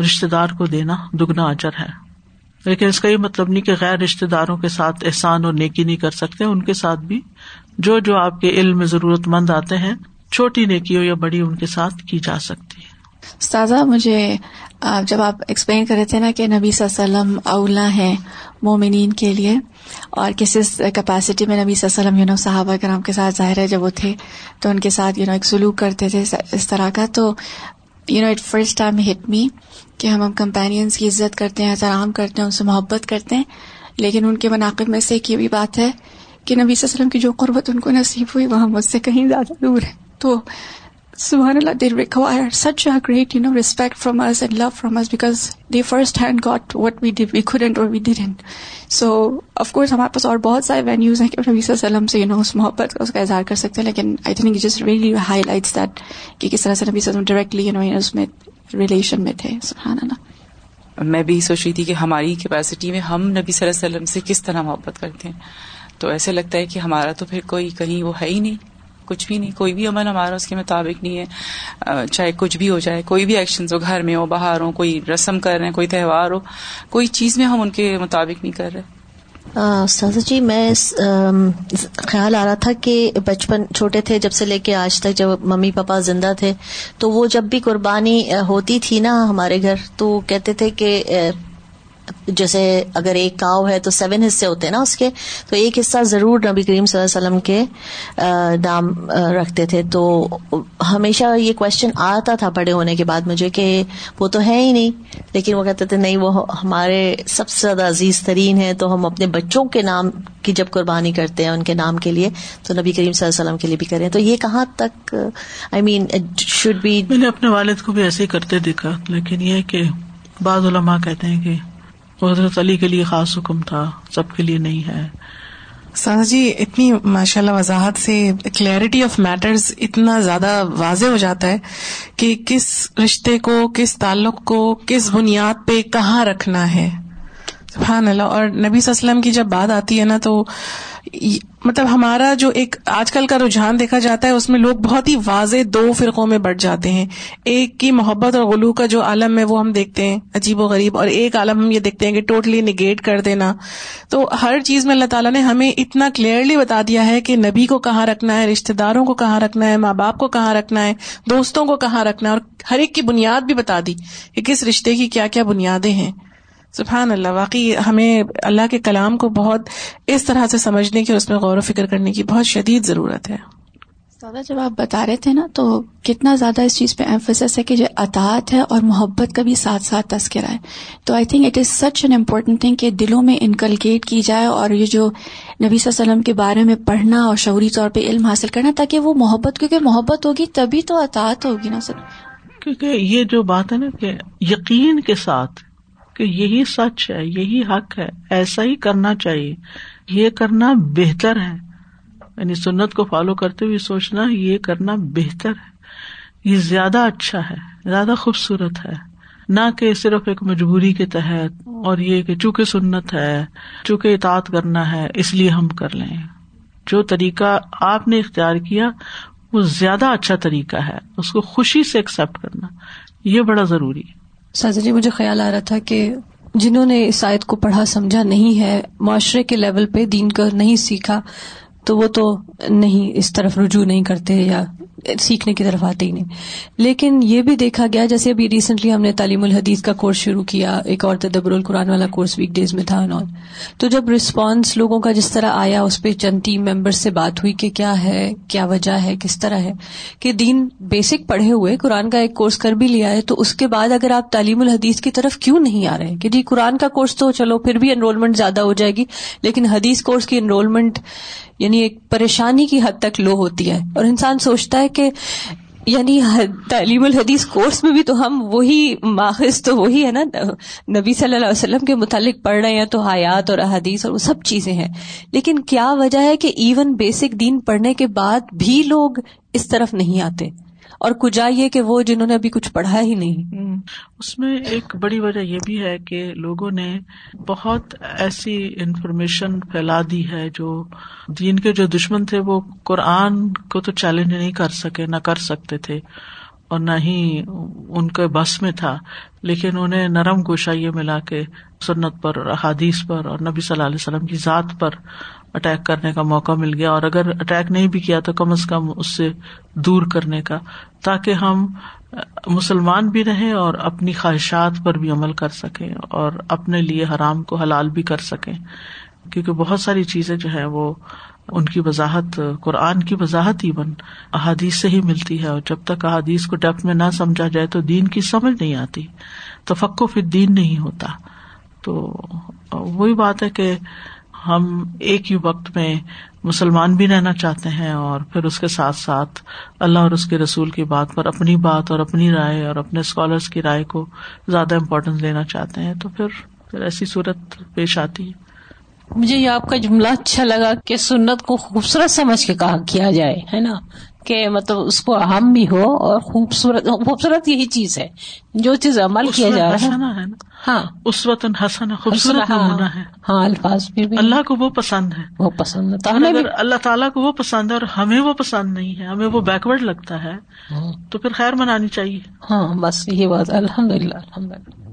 رشتے دار کو دینا دگنا اجر ہے۔ لیکن اس کا یہ مطلب نہیں کہ غیر رشتے داروں کے ساتھ احسان اور نیکی نہیں کر سکتے، ان کے ساتھ بھی۔ جو جو آپ کے علم میں ضرورت مند آتے ہیں، چھوٹی نیکی ہو یا بڑی ان کے ساتھ کی جا سکتی ہے۔ استاذہ، مجھے جب آپ ایکسپلین کر رہے تھے نا کہ نبی صلی اللہ علیہ وسلم اولا ہے مومنین کے لیے، اور کس کیپیسٹی میں نبی صلی اللہ علیہ وسلم یو نو صحابہ کرام کے ساتھ ظاہر ہے جب وہ تھے، تو ان کے ساتھ یو نو ایک سلوک کرتے تھے اس طرح کا۔ تو you know it first time hit me کہ ہم ہم کمپینئنس کی عزت کرتے ہیں احترام کرتے ہیں، ان سے محبت کرتے ہیں۔ لیکن ان کے مناقب میں سے ایک یہ بھی بات ہے کہ نبی صلی اللہ علیہ وسلم کی جو قربت ان کو نصیب ہوئی وہاں مجھ سے کہیں زیادہ دور ہے تو سبحان اللہ they require such a great you know respect from us and love from us because they first hand got what we we couldn't اور we didn't so of course ہمارے پاس اور بہت سارے وینیوز ہیں کہ نبی صلی اللہ علیہ وسلم سے یو نو اس محبت کا اس کا اظہار کر سکتے ہیں۔ لیکن I think just really highlights that کہ کس طرح سے نبی صلی اللہ علیہ وسلم ڈائریکٹلی یو نو اس میں ریلیشن میں تھے، سبحان اللہ۔ میں بھی سوچ رہی تھی کہ ہماری کیپیسٹی میں ہم نبی صلی اللہ علیہ وسلم سے کس طرح محبت کرتے ہیں۔ تو ایسے لگتا ہے کہ ہمارا تو پھر کوئی کہیں وہ ہے ہی نہیں، کچھ بھی نہیں، کوئی بھی عمل ہمارا اس کے مطابق نہیں ہے۔ چاہے کچھ بھی ہو جائے، کوئی بھی ایکشن ہو، گھر میں ہو، باہر ہو، کوئی رسم کر رہے ہیں، کوئی تہوار ہو، کوئی چیز میں ہم ان کے مطابق نہیں کر رہے۔ سازا جی میں خیال آ رہا تھا کہ بچپن چھوٹے تھے جب سے لے کے آج تک جب ممی پاپا زندہ تھے، تو وہ جب بھی قربانی ہوتی تھی نا ہمارے گھر، تو کہتے تھے کہ جیسے اگر ایک کاؤ ہے تو سیون حصے ہوتے ہیں نا اس کے، تو ایک حصہ ضرور نبی کریم صلی اللہ علیہ وسلم کے نام رکھتے تھے۔ تو ہمیشہ یہ کوشچن آتا تھا بڑے ہونے کے بعد مجھے کہ وہ تو ہے ہی نہیں۔ لیکن وہ کہتے تھے، نہیں، وہ ہمارے سب سے زیادہ عزیز ترین ہے تو ہم اپنے بچوں کے نام کی جب قربانی کرتے ہیں ان کے نام کے لیے، تو نبی کریم صلی اللہ علیہ وسلم کے لیے بھی کریں۔ تو یہ کہاں تک، آئی مین شوڈ بی میں نے اپنے والد کو بھی ایسے ہی کرتے دیکھا، لیکن یہ کہ بعض علماء کہتے ہیں کہ حضرت علی کے لیے خاص حکم تھا، سب کے لیے نہیں ہے۔ سانا جی اتنی ماشاء اللہ وضاحت سے کلیئرٹی آف میٹرز اتنا زیادہ واضح ہو جاتا ہے کہ کس رشتے کو، کس تعلق کو، کس بنیاد پہ کہاں رکھنا ہے۔ سبحان اللہ، اور نبی صلی اللہ علیہ وسلم کی جب بات آتی ہے نا تو مطلب ہمارا جو ایک آج کل کا رجحان دیکھا جاتا ہے، اس میں لوگ بہت ہی واضح دو فرقوں میں بٹ جاتے ہیں۔ ایک کی محبت اور غلو کا جو عالم ہے، وہ ہم دیکھتے ہیں، عجیب و غریب، اور ایک عالم ہم یہ دیکھتے ہیں کہ ٹوٹلی نگیٹ کر دینا۔ تو ہر چیز میں اللہ تعالیٰ نے ہمیں اتنا کلیئرلی بتا دیا ہے کہ نبی کو کہاں رکھنا ہے رشتے داروں کو کہاں رکھنا ہے، ماں باپ کو کہاں رکھنا ہے، دوستوں کو کہاں رکھنا ہے، اور ہر ایک کی بنیاد بھی بتا دی کہ کس رشتے کی کیا کیا بنیادیں ہیں۔ سبحان اللہ واقعی ہمیں اللہ کے کلام کو بہت اس طرح سے سمجھنے کی اور اس میں غور و فکر کرنے کی بہت شدید ضرورت ہے۔ دادا جب آپ بتا رہے تھے نا تو کتنا زیادہ اس چیز پہ ایمفیس ہے کہ جو اطاعت ہے اور محبت کا بھی ساتھ ساتھ تذکرہ ہے۔ تو I think it is such an important thing کہ دلوں میں انکلکیٹ کی جائے اور یہ جو نبی صلی اللہ علیہ وسلم کے بارے میں پڑھنا اور شعوری طور پہ علم حاصل کرنا تاکہ وہ محبت کیونکہ محبت ہوگی تبھی تو اطاعت ہوگی نا سر۔ کیونکہ یہ جو بات ہے نا کہ یقین کے ساتھ کہ یہی سچ ہے، یہی حق ہے، ایسا ہی کرنا چاہیے۔ یہ کرنا بہتر ہے۔ یعنی سنت کو فالو کرتے ہوئے سوچنا یہ کرنا بہتر ہے۔ یہ زیادہ اچھا ہے، زیادہ خوبصورت ہے۔ نہ کہ صرف ایک مجبوری کے تحت اور یہ کہ چونکہ سنت ہے، چونکہ اطاعت کرنا ہے، اس لیے ہم کر لیں۔ جو طریقہ آپ نے اختیار کیا، وہ زیادہ اچھا طریقہ ہے۔ اس کو خوشی سے ایکسپٹ کرنا، یہ بڑا ضروری ہے۔ سازا جی مجھے خیال آ رہا تھا کہ جنہوں نے اس آیت کو پڑھا سمجھا نہیں ہے، معاشرے کے لیول پہ دین کا نہیں سیکھا، تو وہ تو نہیں، اس طرف رجوع نہیں کرتے یا سیکھنے کی طرف آتے ہی نہیں۔ لیکن یہ بھی دیکھا گیا، جیسے ابھی ریسنٹلی ہم نے تعلیم الحدیث کا کورس شروع کیا، ایک اور تدبر القرآن والا کورس ویک ڈیز میں تھا انہوں تو جب رسپانس لوگوں کا جس طرح آیا، اس پہ چند ٹیم ممبر سے بات ہوئی کہ کیا ہے، کیا وجہ ہے، کس طرح ہے، کہ دین بیسک پڑھے ہوئے، قرآن کا ایک کورس کر بھی لیا ہے، تو اس کے بعد اگر آپ تعلیم الحدیث کی طرف کیوں نہیں آ رہے کہ جی قرآن کا کورس تو چلو، پھر بھی انرولمنٹ زیادہ ہو جائے گی، لیکن حدیث کورس کی انرولمنٹ یعنی ایک پریشانی کی حد تک لو ہوتی ہے۔ اور انسان سوچتا ہے کہ یعنی تعلیم الحدیث کورس میں بھی تو ہم وہی ماخذ تو وہی ہے نا، نبی صلی اللہ علیہ وسلم کے متعلق پڑھ رہے ہیں تو حیات اور احادیث اور وہ سب چیزیں ہیں۔ لیکن کیا وجہ ہے کہ ایون بیسک دین پڑھنے کے بعد بھی لوگ اس طرف نہیں آتے؟ اور کجا یہ کہ وہ جنہوں نے ابھی کچھ پڑھا ہی نہیں۔ اس میں ایک بڑی وجہ یہ بھی ہے کہ لوگوں نے بہت ایسی انفارمیشن پھیلا دی ہے جو دین کے جو دشمن تھے وہ قرآن کو تو چیلنج نہیں کر سکے، نہ کر سکتے تھے اور نہ ہی ان کے بس میں تھا۔ لیکن انہیں نرم گوشا یہ ملا کے سنت پر احادیث پر اور نبی صلی اللہ علیہ وسلم کی ذات پر اٹیک کرنے کا موقع مل گیا اور اگر اٹیک نہیں بھی کیا تو کم از کم اس سے دور کرنے کا، تاکہ ہم مسلمان بھی رہیں اور اپنی خواہشات پر بھی عمل کر سکیں اور اپنے لیے حرام کو حلال بھی کر سکیں۔ کیونکہ بہت ساری چیزیں جو ہے وہ ان کی وضاحت، قرآن کی وضاحت ہی بن، احادیث سے ہی ملتی ہے اور جب تک احادیث کو ڈیپتھ میں نہ سمجھا جائے تو دین کی سمجھ نہیں آتی۔ تو فکو پھر دین نہیں ہوتا۔ تو وہی بات ہے کہ ہم ایک ہی وقت میں مسلمان بھی رہنا چاہتے ہیں اور پھر اس کے ساتھ ساتھ اللہ اور اس کے رسول کی بات پر اپنی بات اور اپنی رائے اور اپنے اسکالرس کی رائے کو زیادہ امپورٹینس دینا چاہتے ہیں، تو پھر پھر ایسی صورت پیش آتی ہے۔ مجھے یہ آپ کا جملہ اچھا لگا کہ سنت کو خوبصورت سمجھ کے کہا کیا جائے، ہے نا؟ کہ مطلب اس کو اہم بھی ہو اور خوبصورت خوبصورت یہی چیز ہے۔ جو چیز عمل کیا جا رہا ہے۔ ہاں۔ اس وقت حسن خوبصورت ہے۔ ہاں الفاظ بھی اللہ کو وہ پسند ہے۔ وہ پسند اگر اللہ تعالیٰ کو وہ پسند ہے اور ہمیں وہ پسند نہیں ہے ہمیں وہ بیکورڈ لگتا ہے ہاں۔ تو پھر خیر منانی چاہیے۔ ہاں بس یہ بات الحمد للہ الحمد للہ